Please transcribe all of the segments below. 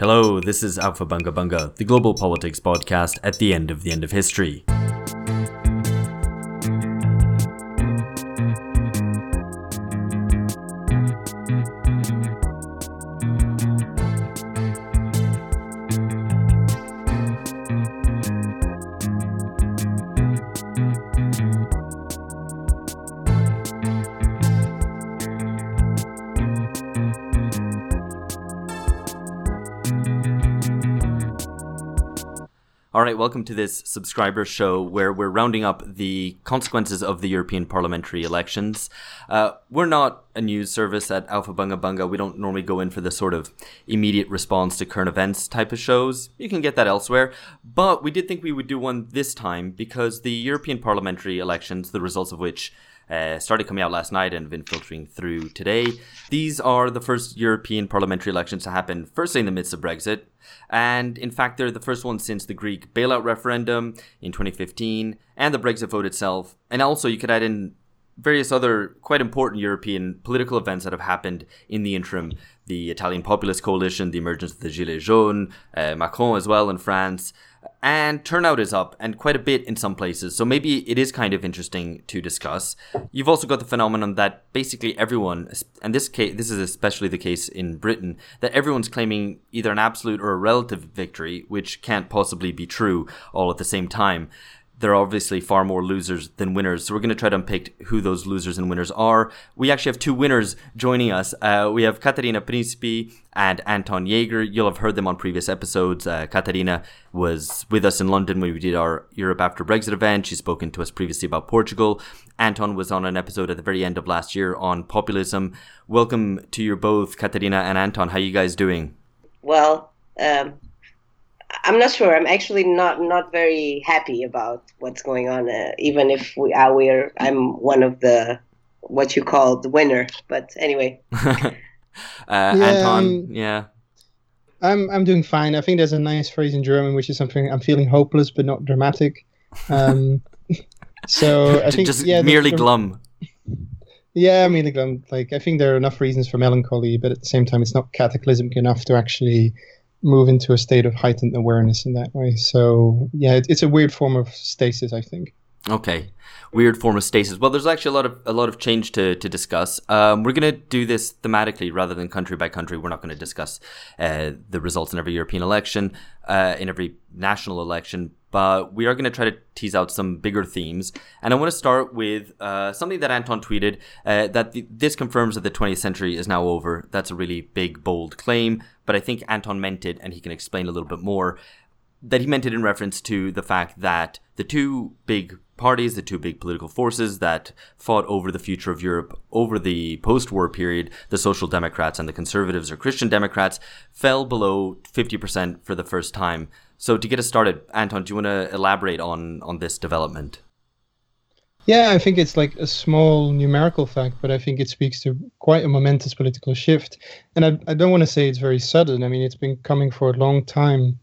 Hello, this is Aufhebunga Bunga, the global politics podcast at the end of the end of history. Welcome to this subscriber show where we're rounding up the consequences of the European parliamentary elections. Uh, we're not a news service at Aufhebunga Bunga. We don't normally go in for the sort of immediate response to current events type of shows. You can get that elsewhere. But we did think we would do one this time because the European parliamentary elections, the results of which uh, started coming out last night and have been filtering through today. These are the first European parliamentary elections to happen, firstly in the midst of Brexit, and in fact, they're the first ones since the Greek bailout referendum in 2015 and the Brexit vote itself. And also, you could add in various other quite important European political events that have happened in the interim. The Italian populist coalition, the emergence of the Gilets jaunes, uh, Macron as well in France, and turnout is up and quite a bit in some places. So maybe it is kind of interesting to discuss. You've also got the phenomenon that basically everyone, and this case, this is especially the case in Britain, that everyone's claiming either an absolute or a relative victory, which can't possibly be true all at the same time there are obviously far more losers than winners. So we're going to try to unpick who those losers and winners are. We actually have two winners joining us. Uh, we have Catarina Príncipe and Anton Jäger. You'll have heard them on previous episodes. Uh, Catarina was with us in London when we did our Europe After Brexit event. She's spoken to us previously about Portugal. Anton was on an episode at the very end of last year on populism. Welcome to you both, Caterina and Anton. How are you guys doing? Well, um, I'm not sure. I'm actually not not very happy about what's going on. Uh, even if we are, we're, I'm one of the what you call the winner. But anyway, uh, yeah, Anton, um, yeah. I'm I'm doing fine. I think there's a nice phrase in German, which is something I'm feeling hopeless but not dramatic. Um, so I think just yeah, merely the, the, glum. Yeah, I mean, glum. Like I think there are enough reasons for melancholy, but at the same time, it's not cataclysmic enough to actually move into a state of heightened awareness in that way. So yeah, it, it's a weird form of stasis, I think. Okay, weird form of stasis. Well, there's actually a lot of a lot of change to to discuss. Um, we're going to do this thematically rather than country by country. We're not going to discuss uh, the results in every European election, uh, in every national election, but we are going to try to tease out some bigger themes. And I want to start with uh, something that Anton tweeted uh, that the, this confirms that the 20th century is now over. That's a really big, bold claim, but I think Anton meant it, and he can explain a little bit more. That he meant it in reference to the fact that the two big parties, the two big political forces that fought over the future of Europe over the post war period, the Social Democrats and the Conservatives or Christian Democrats, fell below 50% for the first time. So to get us started, Anton, do you want to elaborate on on this development? Yeah, I think it's like a small numerical fact, but I think it speaks to quite a momentous political shift. And I, I don't want to say it's very sudden. I mean, it's been coming for a long time.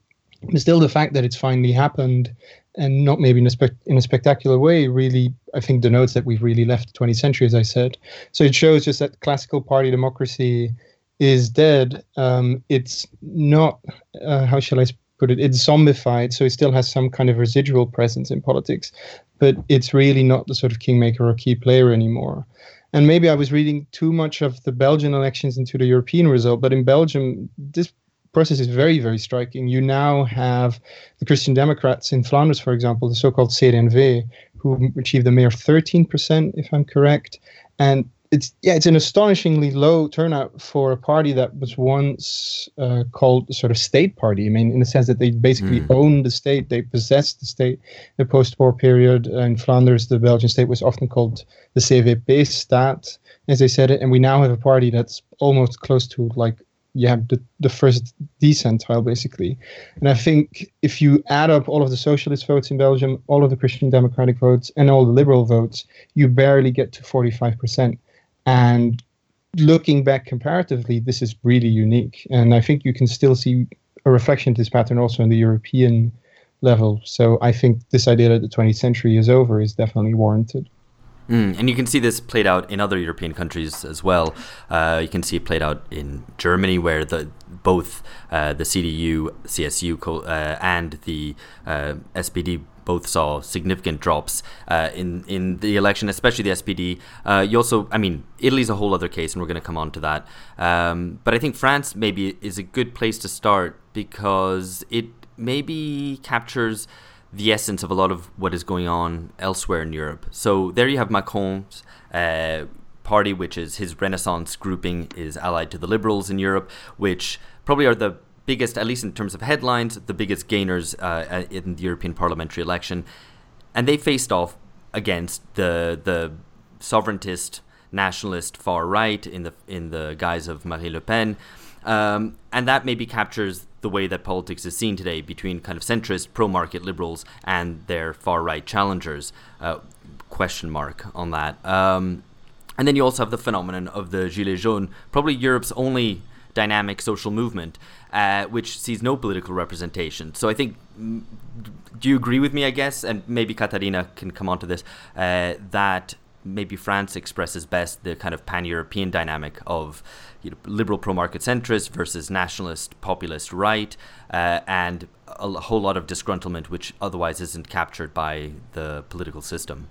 But still, the fact that it's finally happened and not maybe in a, spe- in a spectacular way really, I think, denotes that we've really left the 20th century, as I said. So it shows just that classical party democracy is dead. Um, it's not, uh, how shall I put it, it's zombified, so it still has some kind of residual presence in politics, but it's really not the sort of kingmaker or key player anymore. And maybe I was reading too much of the Belgian elections into the European result, but in Belgium, this process is very, very striking. You now have the Christian Democrats in Flanders, for example, the so called CD&V, who achieved a mere 13%, if I'm correct. And it's yeah, it's an astonishingly low turnout for a party that was once uh, called sort of state party. I mean, in the sense that they basically mm. owned the state, they possessed the state. In the post-war period in Flanders, the Belgian state was often called the CVP state, as they said it, and we now have a party that's almost close to like you have the, the first decentile basically. And I think if you add up all of the socialist votes in Belgium, all of the Christian Democratic votes, and all the liberal votes, you barely get to 45%. And looking back comparatively, this is really unique. And I think you can still see a reflection of this pattern also in the European level. So I think this idea that the 20th century is over is definitely warranted. Mm, and you can see this played out in other European countries as well. Uh, you can see it played out in Germany, where the both uh, the CDU, CSU, uh, and the uh, SPD both saw significant drops uh, in in the election, especially the SPD. Uh, you also, I mean, Italy's a whole other case, and we're going to come on to that. Um, but I think France maybe is a good place to start because it maybe captures the essence of a lot of what is going on elsewhere in Europe. So there you have Macron's. Uh, party, which is his Renaissance grouping, is allied to the Liberals in Europe, which probably are the biggest, at least in terms of headlines, the biggest gainers uh, in the European parliamentary election, and they faced off against the the sovereigntist nationalist far right in the in the guise of Marine Le Pen, um, and that maybe captures the way that politics is seen today between kind of centrist pro-market liberals and their far right challengers. Uh, question mark on that. Um, and then you also have the phenomenon of the Gilets jaunes, probably Europe's only dynamic social movement, uh, which sees no political representation. So I think, mm, do you agree with me? I guess, and maybe Catarina can come on to this uh, that maybe France expresses best the kind of pan-European dynamic of you know, liberal pro-market centrist versus nationalist populist right, uh, and a whole lot of disgruntlement which otherwise isn't captured by the political system.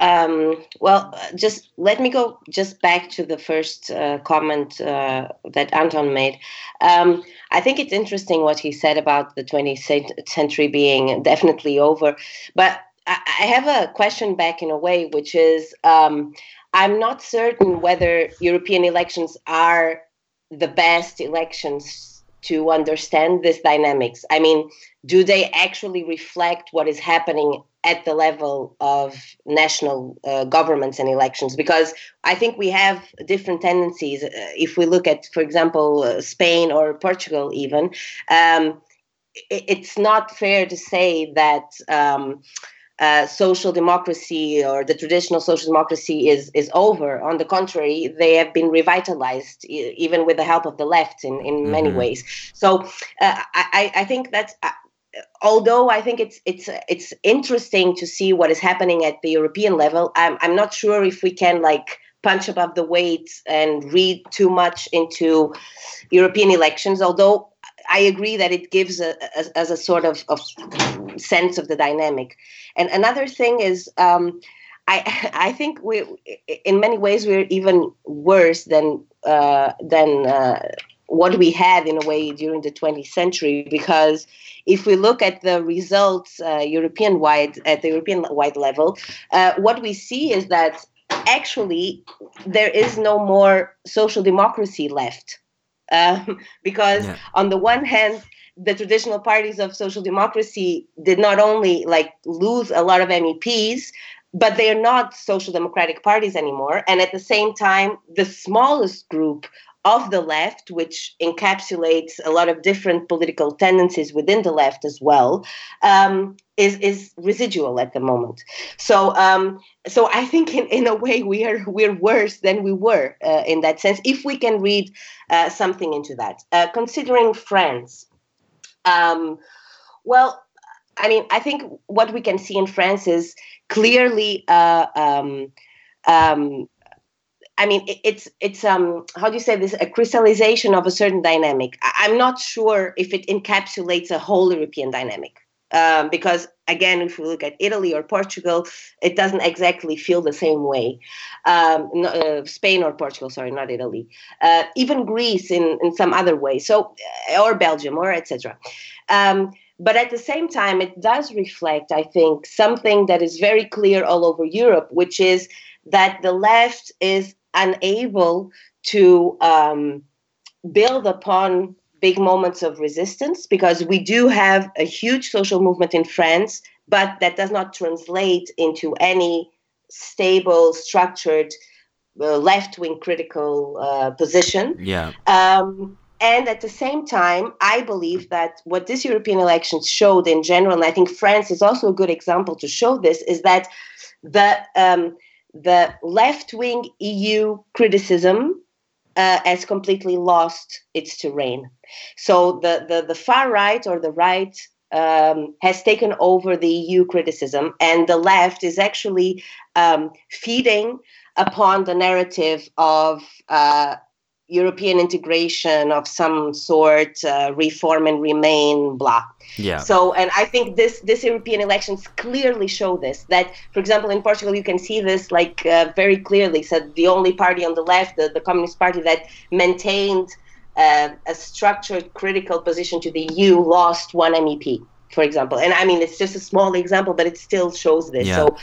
Um, well, just let me go just back to the first uh, comment uh, that Anton made. Um, I think it's interesting what he said about the 20th century being definitely over. But I, I have a question back in a way, which is um, I'm not certain whether European elections are the best elections to understand this dynamics. I mean, do they actually reflect what is happening at the level of national uh, governments and elections because I think we have different tendencies. Uh, if we look at, for example, uh, Spain or Portugal, even, um, it, it's not fair to say that. Um, uh, social democracy or the traditional social democracy is is over. On the contrary, they have been revitalized, even with the help of the left in in mm-hmm. many ways. So uh, I I think that's uh, although I think it's it's it's interesting to see what is happening at the European level, I'm I'm not sure if we can like punch above the weight and read too much into European elections. Although I agree that it gives a, a as a sort of, of sense of the dynamic. And another thing is. Um, I, I think we, in many ways, we're even worse than uh, than uh, what we had in a way during the 20th century because if we look at the results uh, European wide at the European wide level, uh, what we see is that actually there is no more social democracy left. Um, because yeah. on the one hand, the traditional parties of social democracy did not only like lose a lot of MEPs, but they are not social democratic parties anymore. And at the same time, the smallest group of the left, which encapsulates a lot of different political tendencies within the left as well, um, is is residual at the moment. So um, so I think in, in a way we are we're worse than we were uh, in that sense if we can read uh, something into that. Uh, considering France, um, well, I mean I think what we can see in France is clearly. Uh, um, um, I mean, it's it's um how do you say this? A crystallization of a certain dynamic. I'm not sure if it encapsulates a whole European dynamic. Um, because again, if we look at Italy or Portugal, it doesn't exactly feel the same way. Um, uh, Spain or Portugal, sorry, not Italy. Uh, even Greece in, in some other way. So, uh, or Belgium, or etc. Um, but at the same time, it does reflect, I think, something that is very clear all over Europe, which is that the left is unable to um, build upon big moments of resistance because we do have a huge social movement in France, but that does not translate into any stable, structured, uh, left wing critical uh, position. Yeah. Um, and at the same time, I believe that what this European elections showed in general, and I think France is also a good example to show this, is that the um, the left wing EU criticism uh, has completely lost its terrain. So the, the, the far right or the right um, has taken over the EU criticism, and the left is actually um, feeding upon the narrative of uh, European integration of some sort, uh, reform and remain, blah. Yeah. So, and I think this this European elections clearly show this. That, for example, in Portugal, you can see this like uh, very clearly. So, the only party on the left, the, the Communist Party, that maintained uh, a structured critical position to the EU, lost one MEP, for example. And I mean, it's just a small example, but it still shows this. Yeah. So,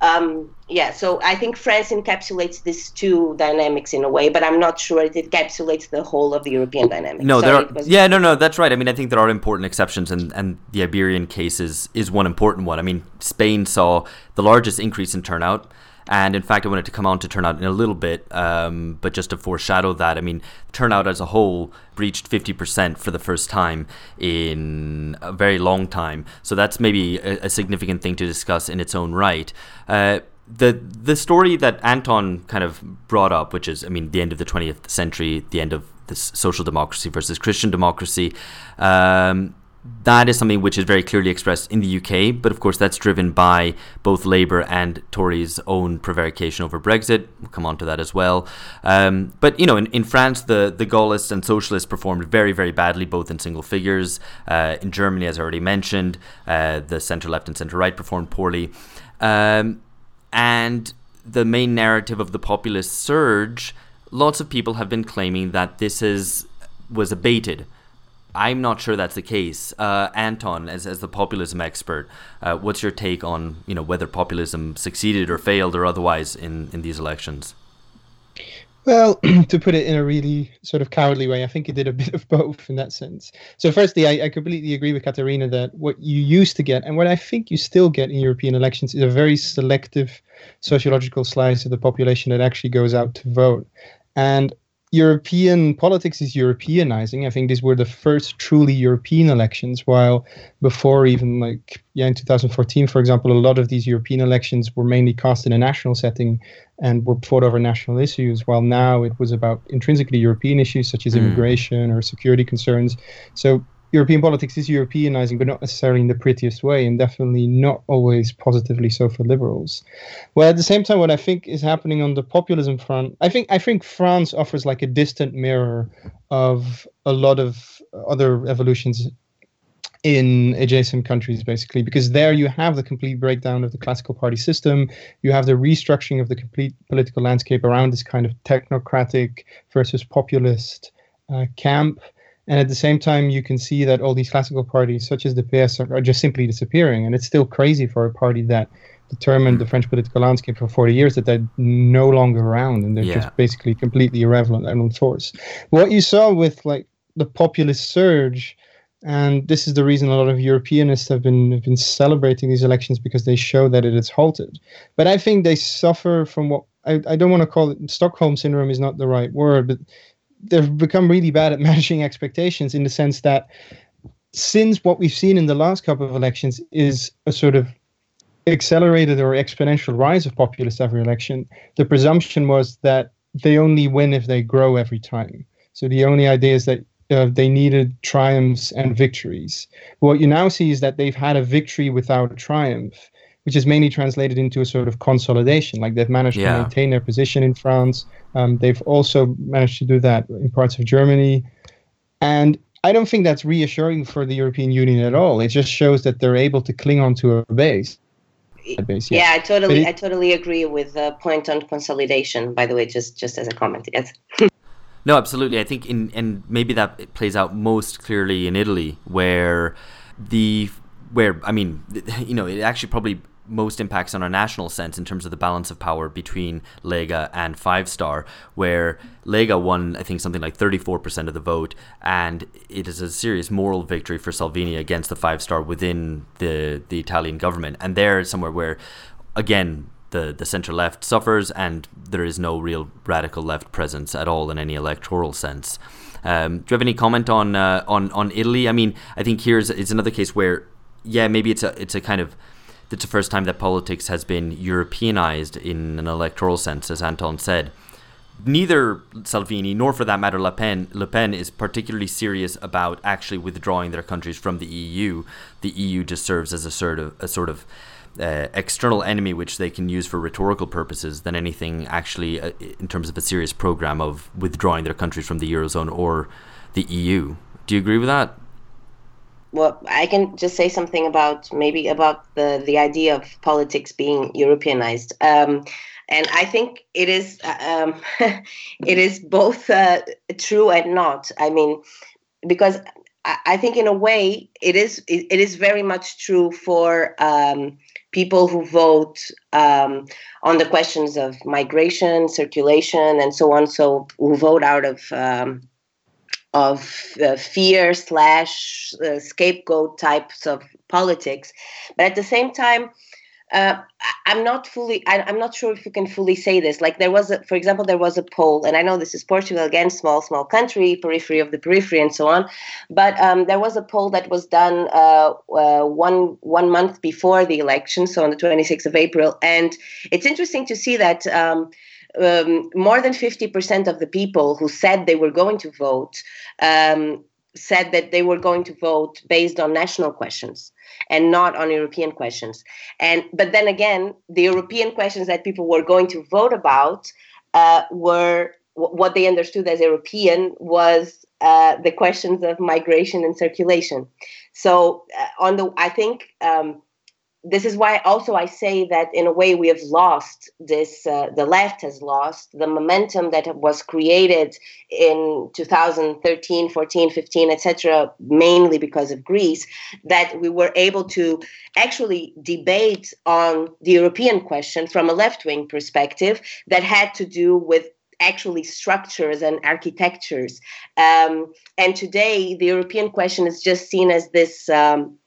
um, yeah, so I think France encapsulates these two dynamics in a way, but I'm not sure it encapsulates the whole of the European dynamic. No, Sorry, there are, was- yeah, no, no, that's right. I mean, I think there are important exceptions, and, and the Iberian case is, is one important one. I mean, Spain saw the largest increase in turnout, and in fact, I wanted to come on to turnout in a little bit, um, but just to foreshadow that, I mean, turnout as a whole breached 50% for the first time in a very long time. So that's maybe a, a significant thing to discuss in its own right. Uh, the the story that Anton kind of brought up, which is, I mean, the end of the 20th century, the end of this social democracy versus Christian democracy, um, that is something which is very clearly expressed in the UK. But of course, that's driven by both Labour and Tories' own prevarication over Brexit. We'll come on to that as well. Um, but you know, in, in France, the the Gaullists and Socialists performed very, very badly, both in single figures. Uh, in Germany, as I already mentioned, uh, the centre left and centre right performed poorly. Um, and the main narrative of the populist surge, lots of people have been claiming that this is was abated. I'm not sure that's the case. Uh, Anton, as, as the populism expert, uh, what's your take on you know whether populism succeeded or failed or otherwise in, in these elections? Well, to put it in a really sort of cowardly way, I think it did a bit of both in that sense. So, firstly, I, I completely agree with Catarina that what you used to get, and what I think you still get in European elections, is a very selective sociological slice of the population that actually goes out to vote. And European politics is Europeanizing. I think these were the first truly European elections, while before even like yeah in 2014, for example, a lot of these European elections were mainly cast in a national setting and were fought over national issues, while now it was about intrinsically European issues such as Mm. immigration or security concerns. So European politics is Europeanizing, but not necessarily in the prettiest way, and definitely not always positively so for liberals. Well, at the same time, what I think is happening on the populism front, I think I think France offers like a distant mirror of a lot of other evolutions in adjacent countries, basically, because there you have the complete breakdown of the classical party system, you have the restructuring of the complete political landscape around this kind of technocratic versus populist uh, camp. And at the same time, you can see that all these classical parties, such as the PS, are, are just simply disappearing. And it's still crazy for a party that determined the hmm. French political landscape for 40 years that they're no longer around and they're Yeah. just basically completely irrelevant and on force. What you saw with like the populist surge, and this is the reason a lot of Europeanists have been have been celebrating these elections because they show that it has halted. But I think they suffer from what I, I don't want to call it Stockholm syndrome is not the right word, but they've become really bad at managing expectations in the sense that since what we've seen in the last couple of elections is a sort of accelerated or exponential rise of populists every election, the presumption was that they only win if they grow every time. So the only idea is that uh, they needed triumphs and victories. What you now see is that they've had a victory without a triumph, which is mainly translated into a sort of consolidation. Like they've managed Yeah. to maintain their position in France. Um, they've also managed to do that in parts of Germany. And I don't think that's reassuring for the European Union at all. It just shows that they're able to cling onto a base. A base, Yeah, I totally, it- I totally agree with the point on consolidation. By the way, just just as a comment, yes. No, absolutely. I think in and maybe that plays out most clearly in Italy, where the where I mean, you know, it actually probably most impacts on a national sense in terms of the balance of power between Lega and Five Star, where Lega won, I think, something like 34% of the vote, and it is a serious moral victory for Salvini against the Five Star within the the Italian government, and there is somewhere where, again, the, the center left suffers, and there is no real radical left presence at all in any electoral sense. Um, do you have any comment on uh, on on Italy? I mean, I think here's it's another case where, yeah, maybe it's a it's a kind of it's the first time that politics has been Europeanized in an electoral sense, as Anton said. Neither Salvini nor, for that matter, Le Pen, Le Pen is particularly serious about actually withdrawing their countries from the EU. The EU just serves as a sort of a sort of uh, external enemy which they can use for rhetorical purposes than anything actually uh, in terms of a serious program of withdrawing their countries from the eurozone or the EU. Do you agree with that? Well, I can just say something about maybe about the the idea of politics being Europeanized. Um, and I think it is uh, um, it is both uh, true and not. I mean, because I think in a way it is it is very much true for um, people who vote um, on the questions of migration, circulation, and so on. So who vote out of um, of uh, fear slash uh, scapegoat types of politics, but at the same time uh, I'm not fully, I, am not sure if you can fully say this. Like there was, a, for example, there was a poll, and I know this is Portugal again, small, small country, periphery of the periphery, and so on. But um, there was a poll that was done uh, uh, one one month before the election, so on the 26th of April, and it's interesting to see that. Um, um, more than 50% of the people who said they were going to vote um, said that they were going to vote based on national questions and not on European questions. And but then again, the European questions that people were going to vote about uh, were what they understood as European was uh, the questions of migration and circulation. So uh, on the, I think um, this is why also I say that in a way we have lost this, uh, the left has lost the momentum that was created in 2013, 14, 15, etc., mainly because of Greece, that we were able to actually debate on the European question from a left wing perspective that had to do with actually structures and architectures. Um, and today, the European question is just seen as this. Um,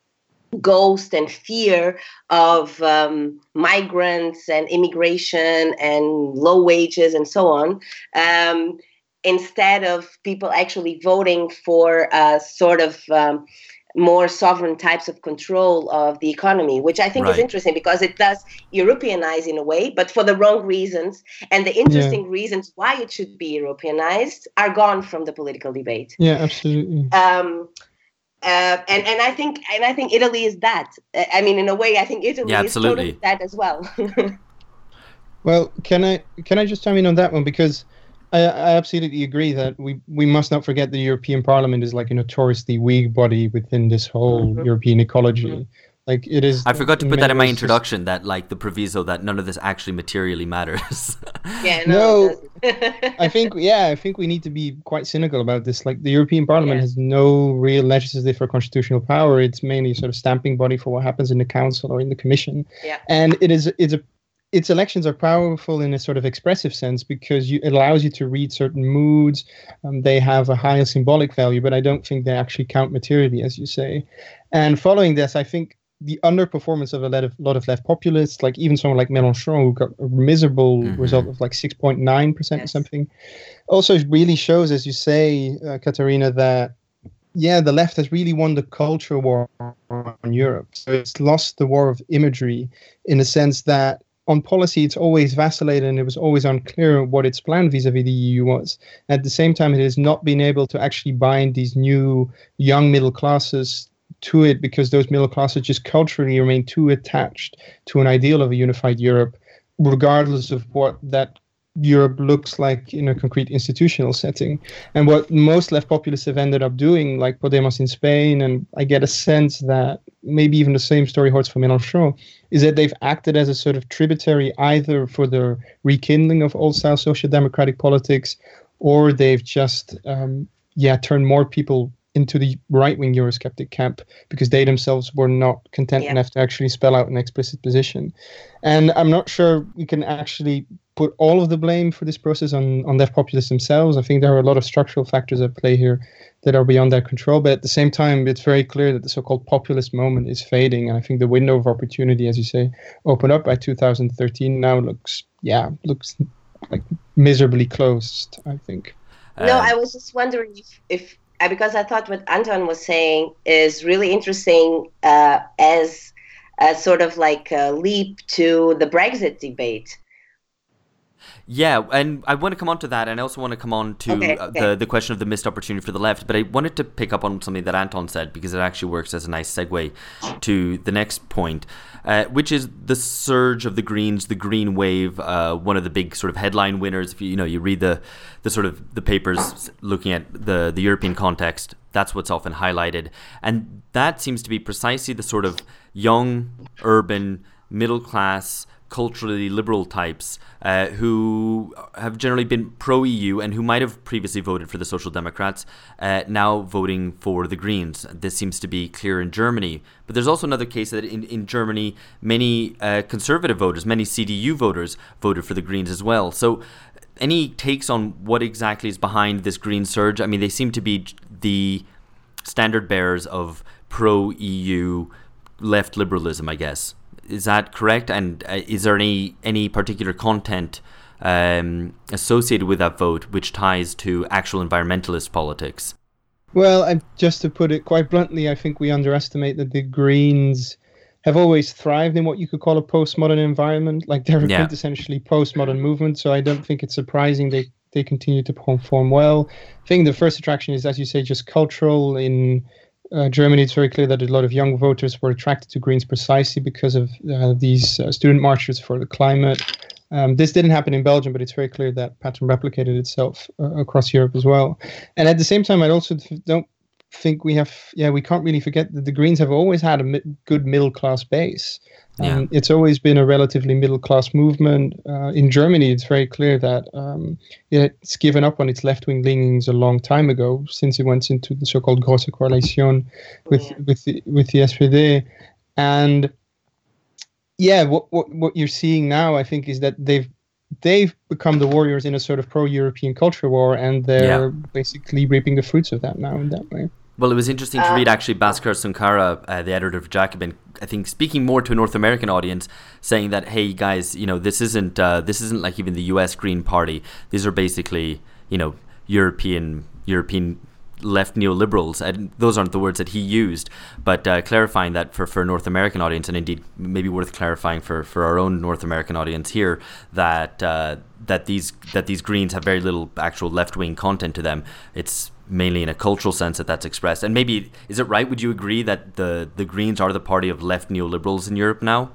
ghost and fear of um, migrants and immigration and low wages and so on um, instead of people actually voting for a sort of um, more sovereign types of control of the economy, which I think right. is interesting because it does Europeanize in a way, but for the wrong reasons. And the interesting yeah. reasons why it should be Europeanized are gone from the political debate. Yeah, absolutely. Um, uh, and and I think and I think Italy is that. I mean, in a way, I think Italy yeah, is totally that as well. well, can I can I just chime in on that one because I, I absolutely agree that we we must not forget the European Parliament is like a notoriously weak body within this whole mm-hmm. European ecology. Mm-hmm. Like it is. I forgot to put that in my introduction. Just... That like the proviso that none of this actually materially matters. yeah. No. no I think yeah. I think we need to be quite cynical about this. Like the European Parliament yeah. has no real legislative or constitutional power. It's mainly sort of stamping body for what happens in the Council or in the Commission. Yeah. And it is it's a its elections are powerful in a sort of expressive sense because you, it allows you to read certain moods. Um, they have a higher symbolic value, but I don't think they actually count materially, as you say. And following this, I think the underperformance of a lot of, lot of left populists, like even someone like Mélenchon, who got a miserable mm-hmm. result of like 6.9% yes. or something, also really shows, as you say, uh, Catarina, that yeah, the left has really won the culture war on Europe. So it's lost the war of imagery in the sense that on policy it's always vacillated and it was always unclear what its plan vis-a-vis the EU was. At the same time, it has not been able to actually bind these new young middle classes to it because those middle classes just culturally remain too attached to an ideal of a unified Europe, regardless of what that Europe looks like in a concrete institutional setting. And what most left populists have ended up doing, like Podemos in Spain, and I get a sense that maybe even the same story holds for Mélenchon, is that they've acted as a sort of tributary either for the rekindling of old style social democratic politics, or they've just um, yeah turned more people into the right wing Eurosceptic camp because they themselves were not content yeah. enough to actually spell out an explicit position. And I'm not sure we can actually put all of the blame for this process on, on left populists themselves. I think there are a lot of structural factors at play here that are beyond their control. But at the same time, it's very clear that the so called populist moment is fading. And I think the window of opportunity, as you say, opened up by 2013 now looks, yeah, looks like miserably closed, I think. Uh, no, I was just wondering if, if because I thought what Anton was saying is really interesting uh, as a sort of like a leap to the Brexit debate. Yeah, and I want to come on to that, and I also want to come on to Okay, uh, okay. the the question of the missed opportunity for the left. But I wanted to pick up on something that Anton said because it actually works as a nice segue to the next point, uh, which is the surge of the Greens, the Green Wave, uh, one of the big sort of headline winners. If you you know you read the the sort of the papers looking at the the European context, that's what's often highlighted, and that seems to be precisely the sort of young, urban, middle class culturally liberal types uh, who have generally been pro EU and who might have previously voted for the Social Democrats, uh, now voting for the Greens. This seems to be clear in Germany. But there's also another case that in, in Germany, many uh, conservative voters, many CDU voters, voted for the Greens as well. So, any takes on what exactly is behind this green surge? I mean, they seem to be the standard bearers of pro EU left liberalism, I guess. Is that correct? And uh, is there any any particular content um, associated with that vote which ties to actual environmentalist politics? Well, I, just to put it quite bluntly, I think we underestimate that the Greens have always thrived in what you could call a postmodern environment. Like they're Yeah. quintessentially postmodern movement, so I don't think it's surprising they they continue to perform well. I think the first attraction is, as you say, just cultural. In uh, Germany, it's very clear that a lot of young voters were attracted to Greens precisely because of uh, these uh, student marches for the climate. Um, this didn't happen in Belgium, but it's very clear that pattern replicated itself uh, across Europe as well. And at the same time, I also don't think we have, yeah, we can't really forget that the Greens have always had a mi- good middle class base. Um, Yeah. It's always been a relatively middle class movement. Uh, in Germany, it's very clear that um, it's given up on its left wing leanings a long time ago, since it went into the so called Große Koalition with, Yeah. with, the, with the SPD. And yeah, what, what, what you're seeing now, I think, is that they've they've become the warriors in a sort of pro-European culture war, and they're Yeah. basically reaping the fruits of that now in that way. Well, it was interesting to read actually Bhaskar Sunkara, uh, the editor of Jacobin, I think speaking more to a North American audience, saying that, hey guys, you know, this isn't uh, this isn't like even the U.S. Green Party. These are basically, you know, European European left neoliberals, and those aren't the words that he used, but uh, clarifying that for, for a North American audience, and indeed maybe worth clarifying for, for our own North American audience here, that uh, that these that these Greens have very little actual left wing content to them. It's mainly in a cultural sense that that's expressed. And maybe is it right? Would you agree that the the Greens are the party of left neoliberals in Europe now?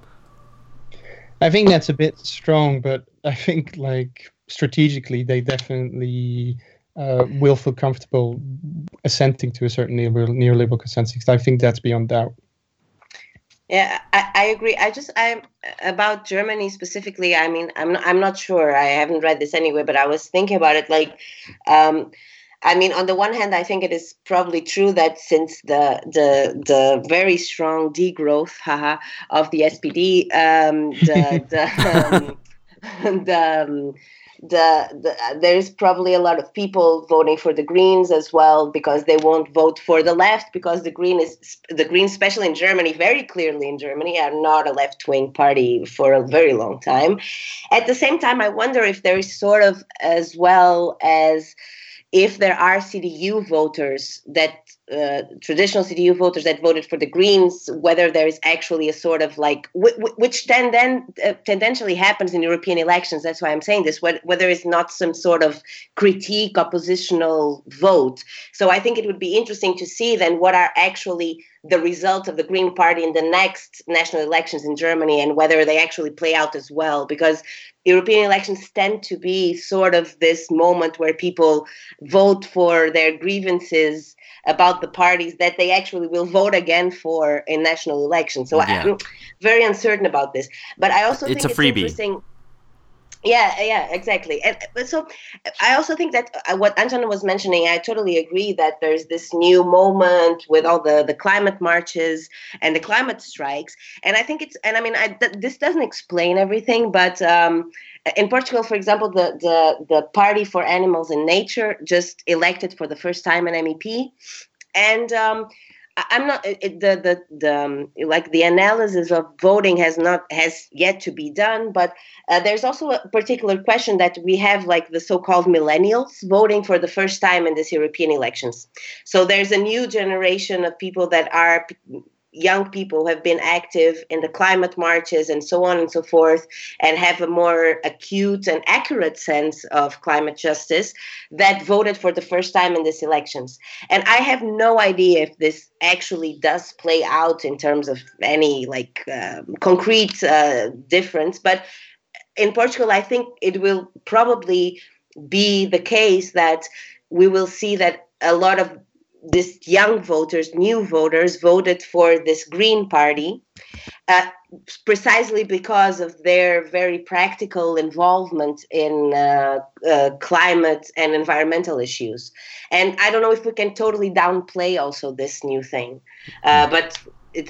I think that's a bit strong, but I think like strategically they definitely uh, will feel comfortable assenting to a certain neoliberal, neoliberal consensus. I think that's beyond doubt. Yeah, I, I agree. I just I'm about Germany specifically. I mean, I'm not, I'm not sure. I haven't read this anyway, but I was thinking about it. Like, um, I mean, on the one hand, I think it is probably true that since the the the very strong degrowth, haha, of the SPD, um, the the um, the, um, the, the uh, there's probably a lot of people voting for the Greens as well because they won't vote for the left because the Green is the Greens, especially in Germany, very clearly in Germany, are not a left wing party for a very long time. At the same time, I wonder if there is sort of as well as if there are CDU voters that uh, traditional CDU voters that voted for the Greens, whether there is actually a sort of like w- w- which then then uh, tendentially happens in European elections. That's why I'm saying this. Whether, whether it's not some sort of critique oppositional vote. So I think it would be interesting to see then what are actually the results of the Green Party in the next national elections in Germany and whether they actually play out as well. Because European elections tend to be sort of this moment where people vote for their grievances about the parties that they actually will vote again for in national elections. So Yeah. I'm very uncertain about this. But I also It's think a it's freebie. interesting. Yeah, yeah, exactly. And but so I also think that uh, what Anton was mentioning, I totally agree that there's this new moment with all the the climate marches and the climate strikes, and I think it's and I mean I, th- this doesn't explain everything, but um, in Portugal, for example, the the the Party for Animals and Nature just elected for the first time an MEP, and um, I'm not it, the the the um, like the analysis of voting has not has yet to be done, but uh, there's also a particular question that we have like the so-called millennials voting for the first time in this European elections. So there's a new generation of people that are p- young people have been active in the climate marches and so on and so forth, and have a more acute and accurate sense of climate justice that voted for the first time in these elections. And I have no idea if this actually does play out in terms of any like um, concrete uh, difference, but in Portugal, I think it will probably be the case that we will see that a lot of these young voters, new voters, voted for this Green Party uh, precisely because of their very practical involvement in uh, uh, climate and environmental issues. And I don't know if we can totally downplay also this new thing, uh, but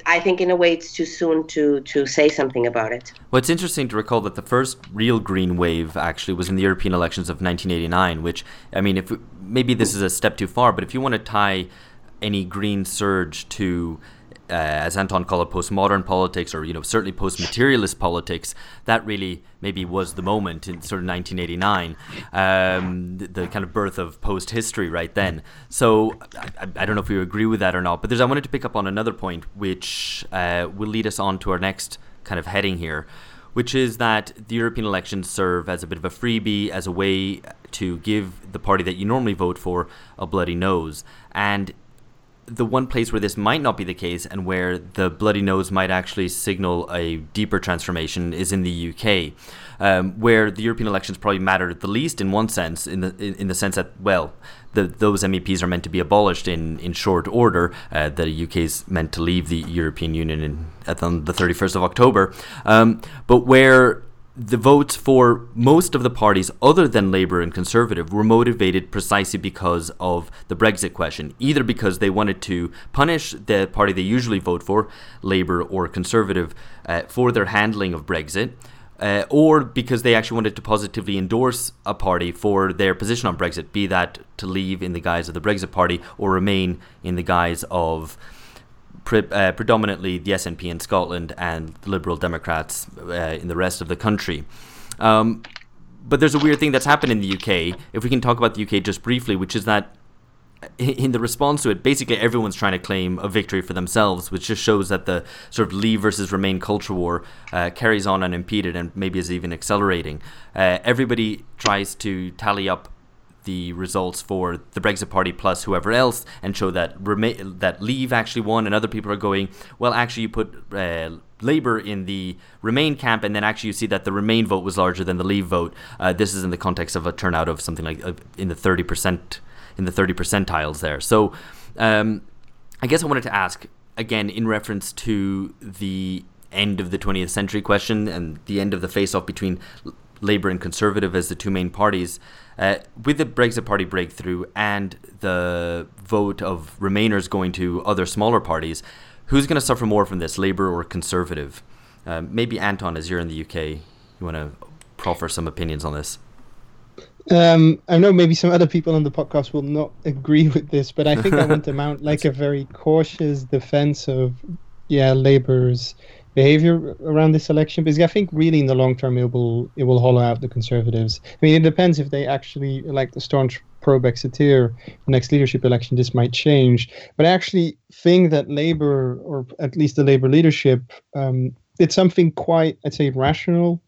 I think in a way it's too soon to to say something about it. Well, it's interesting to recall that the first real green wave actually was in the European elections of 1989. Which I mean, if maybe this is a step too far, but if you want to tie any green surge to uh, as Anton called it, postmodern politics, or you know, certainly post-materialist politics. That really maybe was the moment in sort of 1989, um, the, the, kind of birth of post-history right then. So I, I, don't know if you agree with that or not, but there's I wanted to pick up on another point, which uh, will lead us on to our next kind of heading here, which is that the European elections serve as a bit of a freebie, as a way to give the party that you normally vote for a bloody nose, and the one place where this might not be the case and where the bloody nose might actually signal a deeper transformation is in the UK, um, where the European elections probably matter the least in one sense, in the in, the sense that well, the, those MEPs are meant to be abolished in, in short order. Uh, the UK is meant to leave the European Union in, at the, the 31st of October, um, but where the votes for most of the parties other than Labour and Conservative were motivated precisely because of the Brexit question, either because they wanted to punish the party they usually vote for, Labour or Conservative, uh, for their handling of Brexit. Uh, or because they actually wanted to positively endorse a party for their position on Brexit, be that to leave in the guise of the Brexit Party or remain in the guise of pre- uh, predominantly the SNP in Scotland and the Liberal Democrats uh, in the rest of the country. Um, but there's a weird thing that's happened in the UK. If we can talk about the UK just briefly, which is that in the response to it, basically everyone's trying to claim a victory for themselves, which just shows that the sort of Leave versus Remain culture war uh, carries on unimpeded and maybe is even accelerating. Uh, everybody tries to tally up the results for the Brexit Party plus whoever else and show that rema- that Leave actually won, and other people are going, well, actually, you put uh, Labour in the Remain camp, and then actually you see that the Remain vote was larger than the Leave vote. Uh, this is in the context of a turnout of something like uh, in the thirty percent in the thirty percentiles there. So, um, I guess I wanted to ask again in reference to the end of the 20th century question and the end of the face-off between Labour and Conservative as the two main parties. Uh, with the Brexit Party breakthrough and the vote of Remainers going to other smaller parties, who's going to suffer more from this, Labour or Conservative? Uh, maybe Anton, as you're in the UK, you want to proffer some opinions on this. Um, I know maybe some other people on the podcast will not agree with this, but I think I want to mount like a very cautious defense of, yeah, Labour's behavior around this election because I think really in the long term it will it will hollow out the conservatives. I mean, it depends if they actually elect a staunch pro-Brexiteer next leadership election. This might change, but I actually think that Labour, or at least the Labour leadership, um, did something quite, I'd say, rational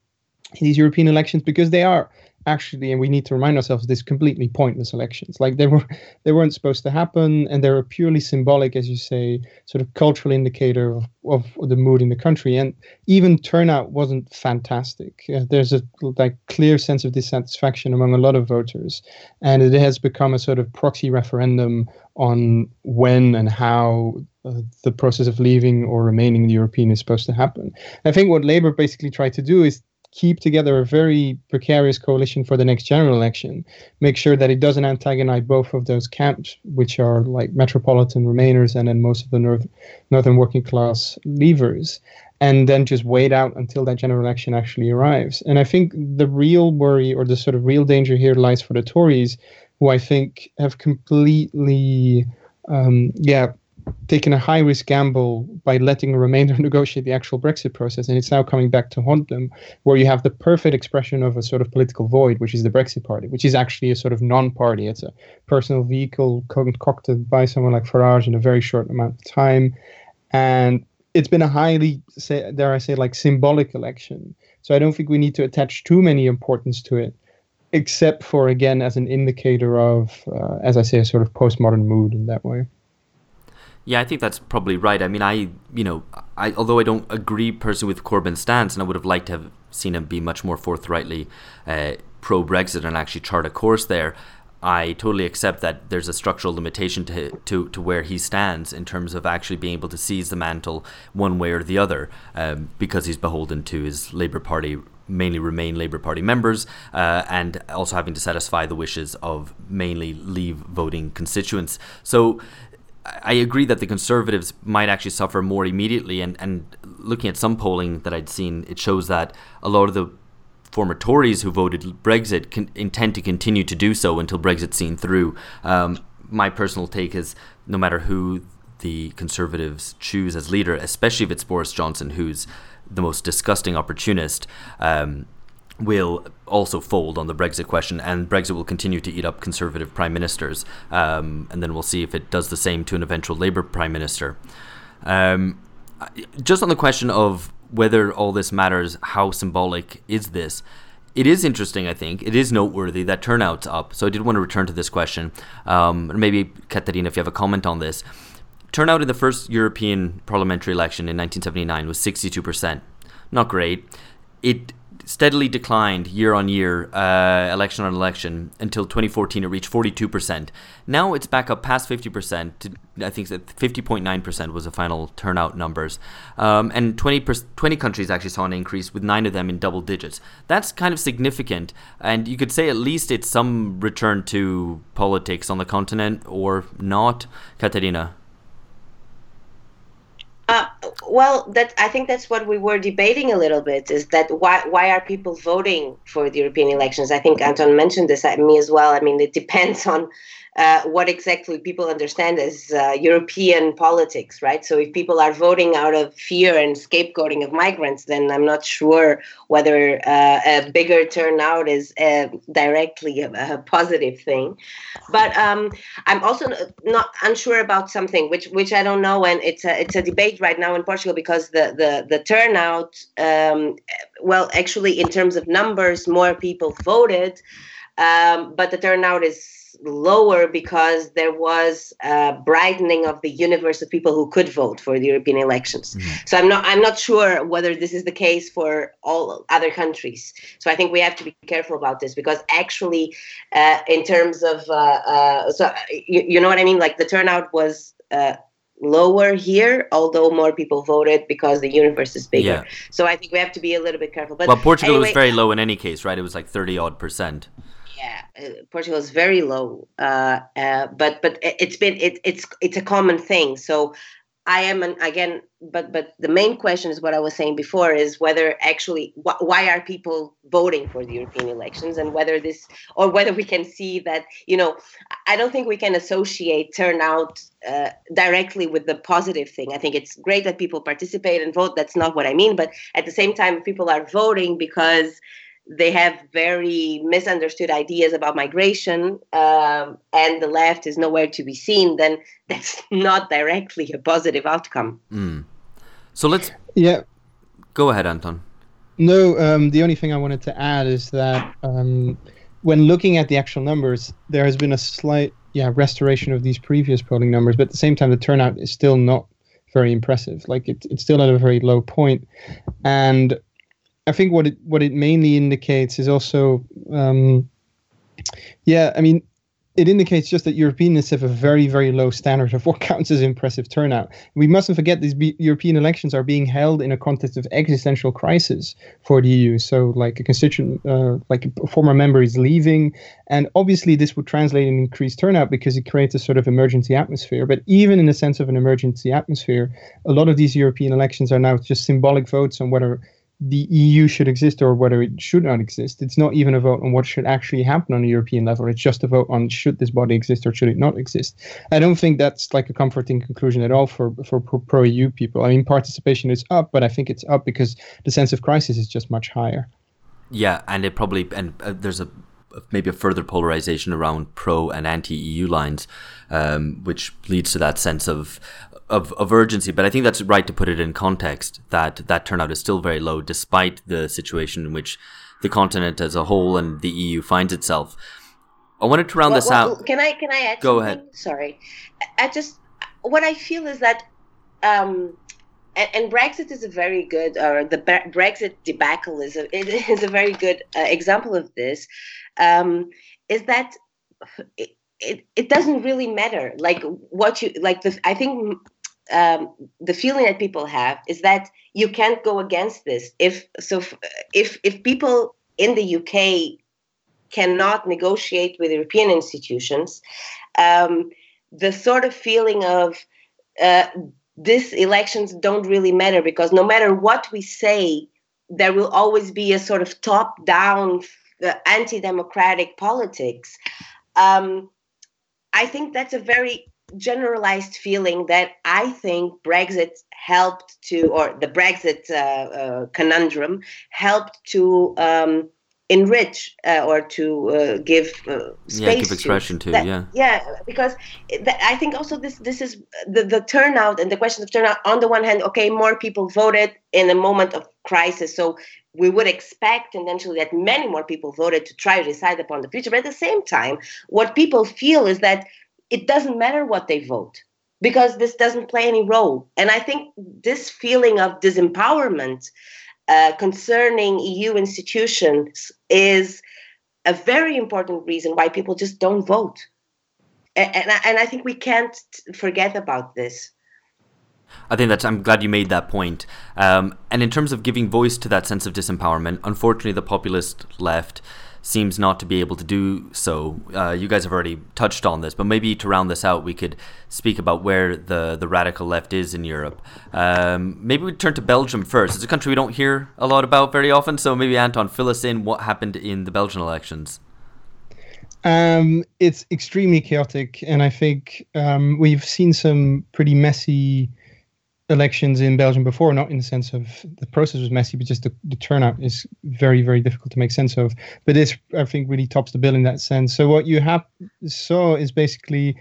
in these European elections because they are actually, and we need to remind ourselves, this completely pointless elections. Like they were, they weren't supposed to happen, and they're a purely symbolic, as you say, sort of cultural indicator of, of the mood in the country. And even turnout wasn't fantastic. Uh, there's a like clear sense of dissatisfaction among a lot of voters, and it has become a sort of proxy referendum on when and how uh, the process of leaving or remaining in the European is supposed to happen. I think what Labour basically tried to do is keep together a very precarious coalition for the next general election, make sure that it doesn't antagonize both of those camps, which are like metropolitan Remainers and then most of the north, northern working class leavers, and then just wait out until that general election actually arrives. And I think the real worry or the sort of real danger here lies for the Tories, who I think have completely, um, yeah, taken a high risk gamble by letting a Remainer negotiate the actual Brexit process, and it's now coming back to haunt them, where you have the perfect expression of a sort of political void, which is the Brexit Party, which is actually a sort of non party. It's a personal vehicle concocted by someone like Farage in a very short amount of time. and it's been a highly, say, dare I say, like symbolic election. So I don't think we need to attach too many importance to it, except for again as an indicator of, uh, as I say, a sort of postmodern mood in that way. Yeah, I think that's probably right. I mean, I, you know, I although I don't agree personally with Corbyn's stance, and I would have liked to have seen him be much more forthrightly uh, pro Brexit and actually chart a course there. I totally accept that there's a structural limitation to, to, to where he stands in terms of actually being able to seize the mantle one way or the other um, because he's beholden to his Labour Party mainly remain Labour Party members, uh, and also having to satisfy the wishes of mainly Leave voting constituents. So I agree that the Conservatives might actually suffer more immediately. And, and looking at some polling that I'd seen, it shows that a lot of the former Tories who voted Brexit intend to continue to do so until Brexit's seen through. Um, my personal take is no matter who the Conservatives choose as leader, especially if it's Boris Johnson, who's the most disgusting opportunist, um, will also fold on the Brexit question, and Brexit will continue to eat up Conservative prime ministers. Um, and then we'll see if it does the same to an eventual Labour prime minister. Um, just on the question of whether all this matters, how symbolic is this? It is interesting, I think. It is noteworthy that turnout's up. So I did want to return to this question. Um, maybe, Catarina, if you have a comment on this. Turnout in the first European parliamentary election in 1979 was 62%. Not great. It steadily declined year on year, uh, election on election, until 2014 it reached 42%. Now it's back up past 50%. To, I think that 50.9% was the final turnout numbers. Um, and 20, 20 countries actually saw an increase, with nine of them in double digits. That's kind of significant. And you could say at least it's some return to politics on the continent or not. Catarina? Uh, well, that I think that's what we were debating a little bit. Is that why why are people voting for the European elections? I think Anton mentioned this at me as well. I mean, it depends on uh, what exactly people understand as uh, European politics, right? So if people are voting out of fear and scapegoating of migrants, then I'm not sure whether uh, a bigger turnout is uh, directly a, a, positive thing. But um, I'm also not unsure about something which which I don't know, and it's a it's a debate right now in Portugal because the the the turnout, um, well, actually in terms of numbers, more people voted, um, but the turnout is lower because there was a brightening of the universe of people who could vote for the European elections. Mm-hmm. So I'm not I'm not sure whether this is the case for all other countries. So I think we have to be careful about this because actually, uh, in terms of uh, uh, so you, you, know what I mean, like the turnout was. Uh, lower here, although more people voted because the universe is bigger. Yeah. So I think we have to be a little bit careful. But well, Portugal anyway, was very low in any case, right? It was like thirty odd percent yeah, uh, Portugal is very low, uh, uh, but but it's been it, it's it's a common thing. So I am an, again, but but the main question is what I was saying before is whether actually wh- why are people voting for the European elections and whether this or whether we can see that you know I don't think we can associate turnout uh, directly with the positive thing. I think it's great that people participate and vote. That's not what I mean, but at the same time, people are voting because they have very misunderstood ideas about migration um, and the left is nowhere to be seen then that's not directly a positive outcome. Mm. so let's yeah. Go ahead anton. No um, the only thing i wanted to add is that um, when looking at the actual numbers there has been a slight yeah restoration of these previous polling numbers but at the same time the turnout is still not very impressive. Like it, it's still at a very low point. And I think what it what it mainly indicates is also, um, yeah, I mean, it indicates just that Europeans have a very very low standard of what counts as impressive turnout. We mustn't forget these be- European elections are being held in a context of existential crisis for the EU. So, like a constituent, uh, like a former member is leaving, and obviously this would translate in increased turnout because it creates a sort of emergency atmosphere. But even in the sense of an emergency atmosphere, a lot of these European elections are now just symbolic votes on whether the EU should exist or whether it should not exist. It's not even a vote on what should actually happen on a European level. It's just a vote on should this body exist or should it not exist. I don't think that's like a comforting conclusion at all for for pro EU people. I mean, participation is up, but I think it's up because the sense of crisis is just much higher. Yeah, and it probably and uh, there's a maybe a further polarization around pro and anti EU lines, um, which leads to that sense of, of of urgency. But I think that's right to put it in context that that turnout is still very low, despite the situation in which the continent as a whole and the EU finds itself. I wanted to round well, this well, out. Can I can I add? Go something? ahead. Sorry, I just what I feel is that. Um, and, and Brexit is a very good, or the Brexit debacle is a it is a very good uh, example of this. Um, is that it, it, it doesn't really matter like what you like the I think um, the feeling that people have is that you can't go against this. If so if if people in the UK cannot negotiate with European institutions um, the sort of feeling of uh, elections don't really matter because no matter what we say there will always be a sort of top down uh, anti-democratic politics. Um, I think that's a very generalized feeling that I think Brexit helped to, or the Brexit uh, uh, conundrum helped to um, enrich uh, or to uh, give uh, space yeah, give expression to, that, yeah, yeah, because that, I think also this this is the the turnout and the question of turnout. On the one hand, okay, more people voted in a moment of crisis, so we would expect eventually that many more people voted to try to decide upon the future. But at the same time, what people feel is that it doesn't matter what they vote because this doesn't play any role. And I think this feeling of disempowerment uh, concerning EU institutions is a very important reason why people just don't vote. And, and, and I think we can't forget about this. I think that's. I'm glad you made that point. Um, and in terms of giving voice to that sense of disempowerment, unfortunately, the populist left seems not to be able to do so. Uh, you guys have already touched on this, but maybe to round this out, we could speak about where the, the radical left is in Europe. Um, maybe we turn to Belgium first. It's a country we don't hear a lot about very often, so maybe Anton, fill us in what happened in the Belgian elections. Um, it's extremely chaotic, and I think um, we've seen some pretty messy elections in Belgium before, not in the sense of the process was messy, but just the, the turnout is very, very difficult to make sense of. But this, I think, really tops the bill in that sense. So what you have saw is basically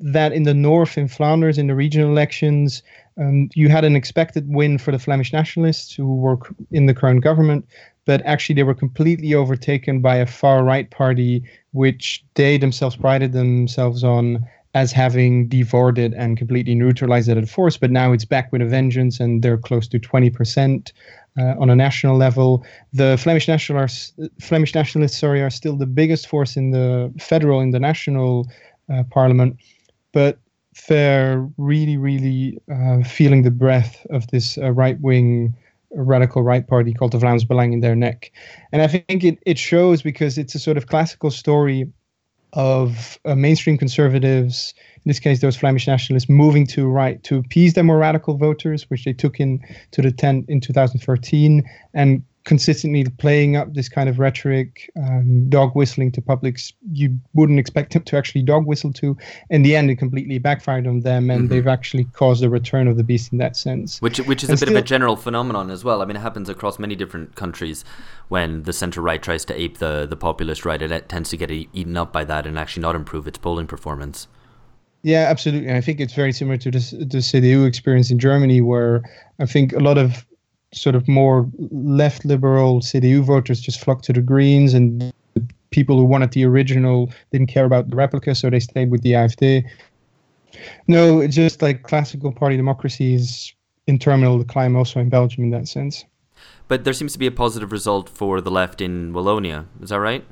that in the north, in Flanders, in the regional elections, um, you had an expected win for the Flemish nationalists who were in the current government, but actually they were completely overtaken by a far right party, which they themselves prided themselves on as having devoured it and completely neutralized it at force, but now it's back with a vengeance and they're close to 20% uh, on a national level. The Flemish, nationalists, Flemish nationalists sorry, are still the biggest force in the federal, in the national uh, parliament, but they're really, really uh, feeling the breath of this uh, right wing radical right party called the Vlaams Belang in their neck. And I think it, it shows because it's a sort of classical story of uh, mainstream conservatives, in this case those Flemish nationalists, moving to right to appease their more radical voters, which they took in to the tent in 2013, and consistently playing up this kind of rhetoric, um, dog whistling to publics you wouldn't expect them to actually dog whistle to. In the end, it completely backfired on them, and mm-hmm. they've actually caused a return of the beast in that sense. Which, which is and a bit still, of a general phenomenon as well. I mean, it happens across many different countries when the centre right tries to ape the the populist right. It tends to get eaten up by that and actually not improve its polling performance. Yeah, absolutely. I think it's very similar to this, the CDU experience in Germany, where I think a lot of sort of more left liberal CDU voters just flocked to the Greens, and people who wanted the original didn't care about the replica, so they stayed with the AfD. No, it's just like classical party democracy is in terminal decline also in Belgium in that sense. But there seems to be a positive result for the left in Wallonia. Is that right?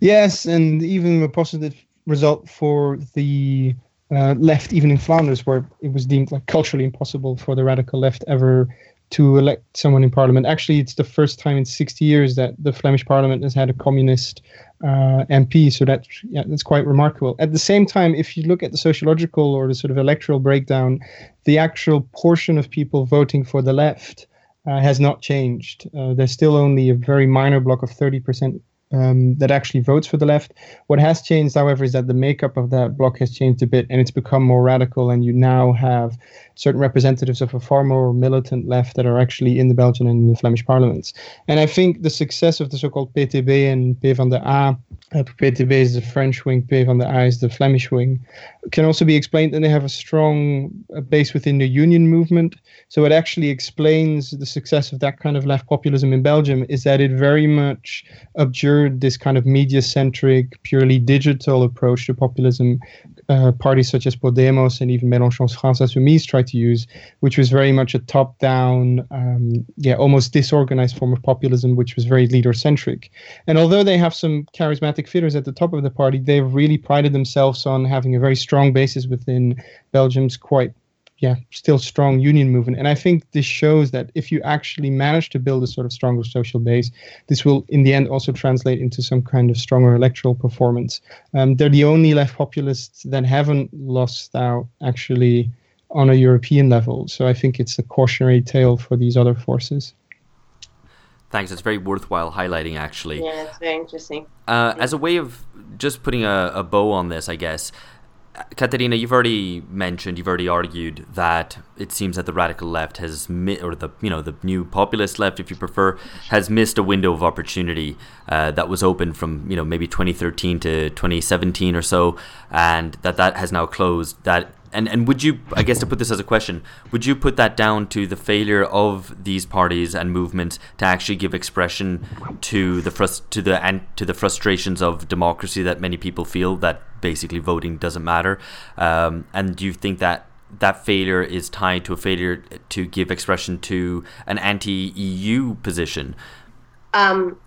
Yes, and even a positive result for the uh, left, even in Flanders, where it was deemed like culturally impossible for the radical left ever to elect someone in parliament. Actually, it's the first time in 60 years that the Flemish parliament has had a communist uh, MP. So that yeah, that's quite remarkable. At the same time, if you look at the sociological or the sort of electoral breakdown, the actual portion of people voting for the left uh, has not changed. Uh, there's still only a very minor block of 30% um, that actually votes for the left. What has changed, however, is that the makeup of that bloc has changed a bit and it's become more radical. And you now have certain representatives of a far more militant left that are actually in the Belgian and the Flemish parliaments. And I think the success of the so called PTB and P van de A, uh, PTB is the French wing, P van de A is the Flemish wing, can also be explained that they have a strong uh, base within the union movement. So it actually explains the success of that kind of left populism in Belgium is that it very much this kind of media centric, purely digital approach to populism uh, parties such as Podemos and even Mélenchon's France Insoumise tried to use, which was very much a top-down, um, yeah, almost disorganized form of populism, which was very leader-centric. And although they have some charismatic figures at the top of the party, they've really prided themselves on having a very strong basis within Belgium's quite yeah, still strong union movement. And I think this shows that if you actually manage to build a sort of stronger social base, this will in the end also translate into some kind of stronger electoral performance. Um, they're the only left populists that haven't lost out actually on a European level. So I think it's a cautionary tale for these other forces. Thanks. It's very worthwhile highlighting, actually. Yeah, it's very interesting. Uh, as a way of just putting a, a bow on this, I guess, Catarina, you've already mentioned, you've already argued that it seems that the radical left has, mi- or the you know the new populist left, if you prefer, has missed a window of opportunity uh, that was open from you know maybe 2013 to 2017 or so, and that that has now closed. That and and would you, I guess, to put this as a question, would you put that down to the failure of these parties and movements to actually give expression to the frust- to the and to the frustrations of democracy that many people feel that basically voting doesn't matter? Um, and do you think that that failure is tied to a failure to give expression to an anti-EU position? Um,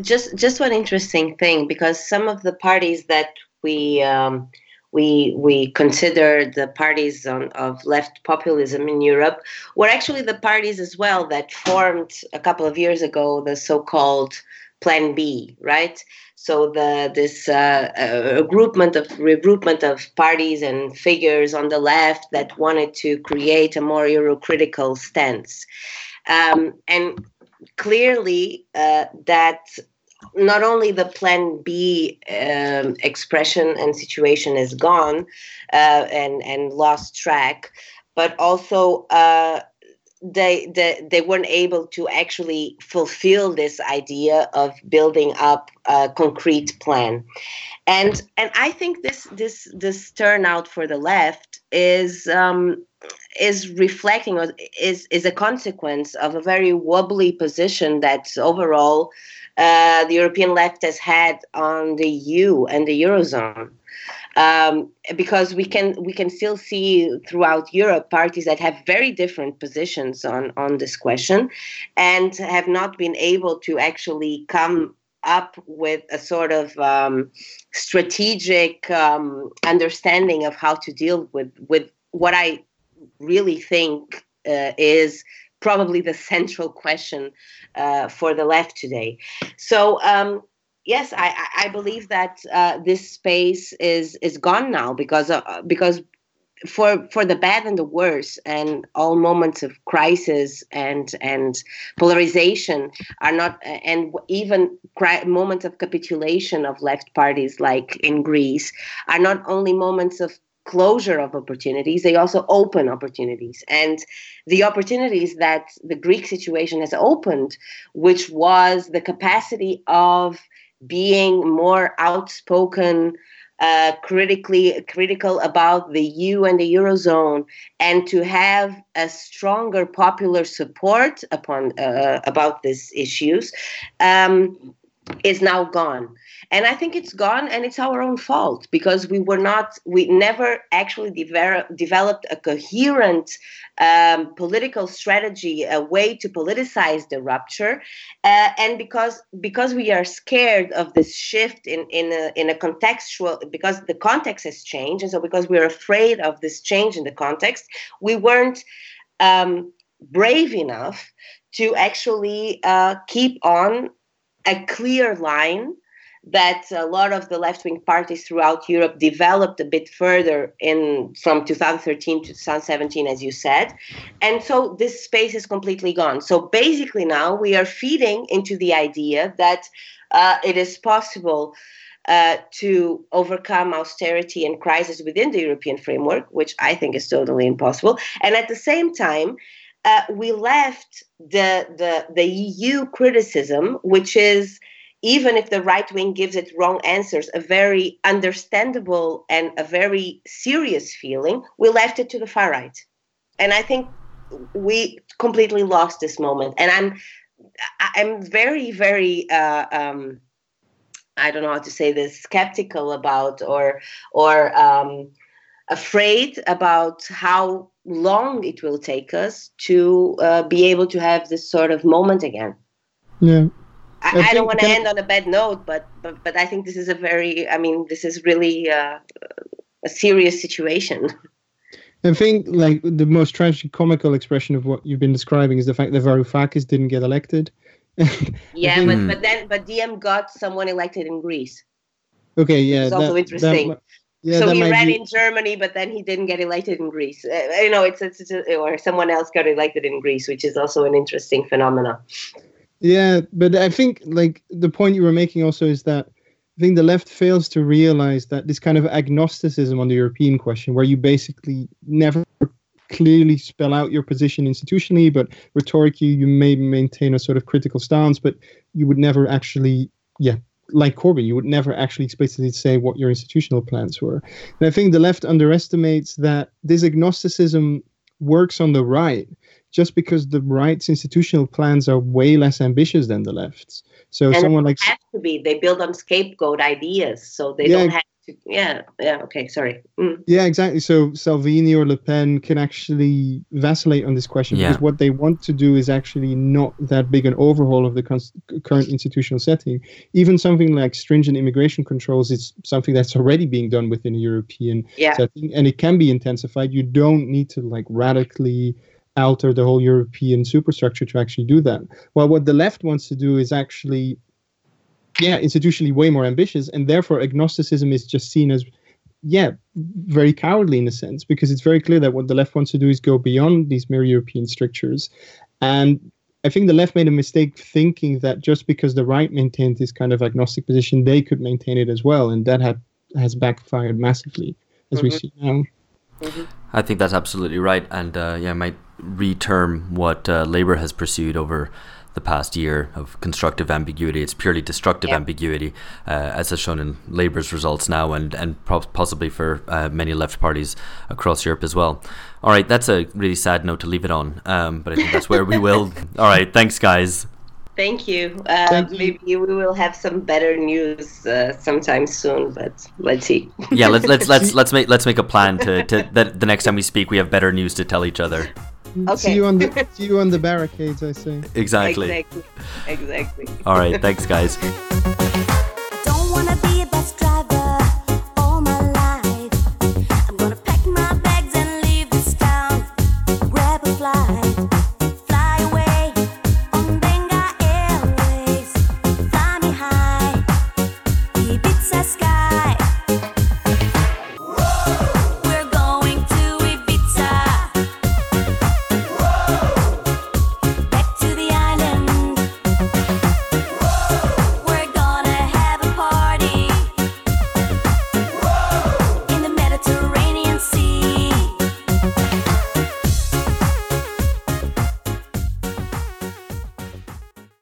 just just one interesting thing because some of the parties that we um, we we consider the parties on, of left populism in Europe were actually the parties as well that formed a couple of years ago the so-called Plan B, right? So the this uh, uh, regroupment of regroupment of parties and figures on the left that wanted to create a more Eurocritical stance, um, and clearly uh, that not only the plan B um, expression and situation is gone uh, and and lost track, but also uh, they, they they weren't able to actually fulfill this idea of building up a concrete plan, and and I think this this this turnout for the left is. Um, is reflecting or is is a consequence of a very wobbly position that overall uh, the European left has had on the EU and the eurozone. Um, because we can we can still see throughout Europe parties that have very different positions on on this question, and have not been able to actually come up with a sort of um, strategic um, understanding of how to deal with with what I really think uh, is probably the central question uh, for the left today. So um, yes, I, I believe that uh, this space is is gone now because uh, because for for the bad and the worse and all moments of crisis and and polarization are not and even cri- moments of capitulation of left parties like in Greece are not only moments of closure of opportunities, they also open opportunities. And the opportunities that the Greek situation has opened, which was the capacity of being more outspoken, uh, critically critical about the EU and the eurozone, and to have a stronger popular support upon uh, about these issues, um, is now gone. And i think it's gone and it's our own fault because we were not we never actually de- developed a coherent um, political strategy a way to politicize the rupture. Uh, and because because we are scared of this shift in in a, in a contextual because the context has changed and so because we're afraid of this change in the context we weren't um, brave enough to actually uh, keep on a clear line that a lot of the left-wing parties throughout Europe developed a bit further in from 2013 to 2017, as you said, and so this space is completely gone. So basically, now we are feeding into the idea that uh, it is possible uh, to overcome austerity and crisis within the European framework, which I think is totally impossible. And at the same time, uh, we left the, the the EU criticism, which is even if the right wing gives it wrong answers, a very understandable and a very serious feeling, we left it to the far right. And I think we completely lost this moment. And I'm I'm very, very uh, um, I don't know how to say this, skeptical about or or um, afraid about how long it will take us to uh, be able to have this sort of moment again. Yeah. I, I, I don't want to end on a bad note, but, but but I think this is a very, I mean, this is really uh, a serious situation. I think like the most tragic comical expression of what you've been describing is the fact that Varoufakis didn't get elected. yeah, think, but but then but DiEM got someone elected in Greece. Okay, yeah, it's also interesting. That, yeah, so he ran be... in Germany, but then he didn't get elected in Greece. Uh, you know, it's, it's, it's, or someone else got elected in Greece, which is also an interesting phenomenon. Yeah, but I think like the point you were making also is that I think the left fails to realize that this kind of agnosticism on the European question, where you basically never clearly spell out your position institutionally, but rhetorically you may maintain a sort of critical stance, but you would never actually, yeah, like Corbyn, you would never actually explicitly say what your institutional plans were. And I think the left underestimates that this agnosticism works on the right just because the right's institutional plans are way less ambitious than the left's. So and someone like has to be they build on scapegoat ideas, so they yeah, don't have yeah, yeah, okay, sorry. Mm. Yeah, exactly. So Salvini or Le Pen can actually vacillate on this question yeah. because what they want to do is actually not that big an overhaul of the cons- current institutional setting. Even something like stringent immigration controls is something that's already being done within a European yeah. setting, and it can be intensified. You don't need to like radically alter the whole European superstructure to actually do that. Well, what the left wants to do is actually yeah, institutionally way more ambitious, and therefore agnosticism is just seen as yeah, very cowardly in a sense, because it's very clear that what the left wants to do is go beyond these mere European strictures. And I think the left made a mistake thinking that just because the right maintained this kind of agnostic position, they could maintain it as well. And that had, has backfired massively, as mm-hmm. we see now. Mm-hmm. I think that's absolutely right. And uh, yeah, I might reterm what uh, Labour has pursued over the past year of constructive ambiguity. It's purely destructive yeah. ambiguity, uh, as is shown in Labour's results now, and and possibly for uh, many left parties across Europe as well. All right, that's a really sad note to leave it on, um, but I think that's where we will. All right, thanks, guys. Thank you. Uh, Thank you. Maybe we will have some better news uh, sometime soon, but let's see. yeah, let's let's let's let's make let's make a plan to, to that the next time we speak, we have better news to tell each other. Okay. See you on the see you on the barricades, I say. Exactly. Exactly. Exactly. All right. Thanks, guys.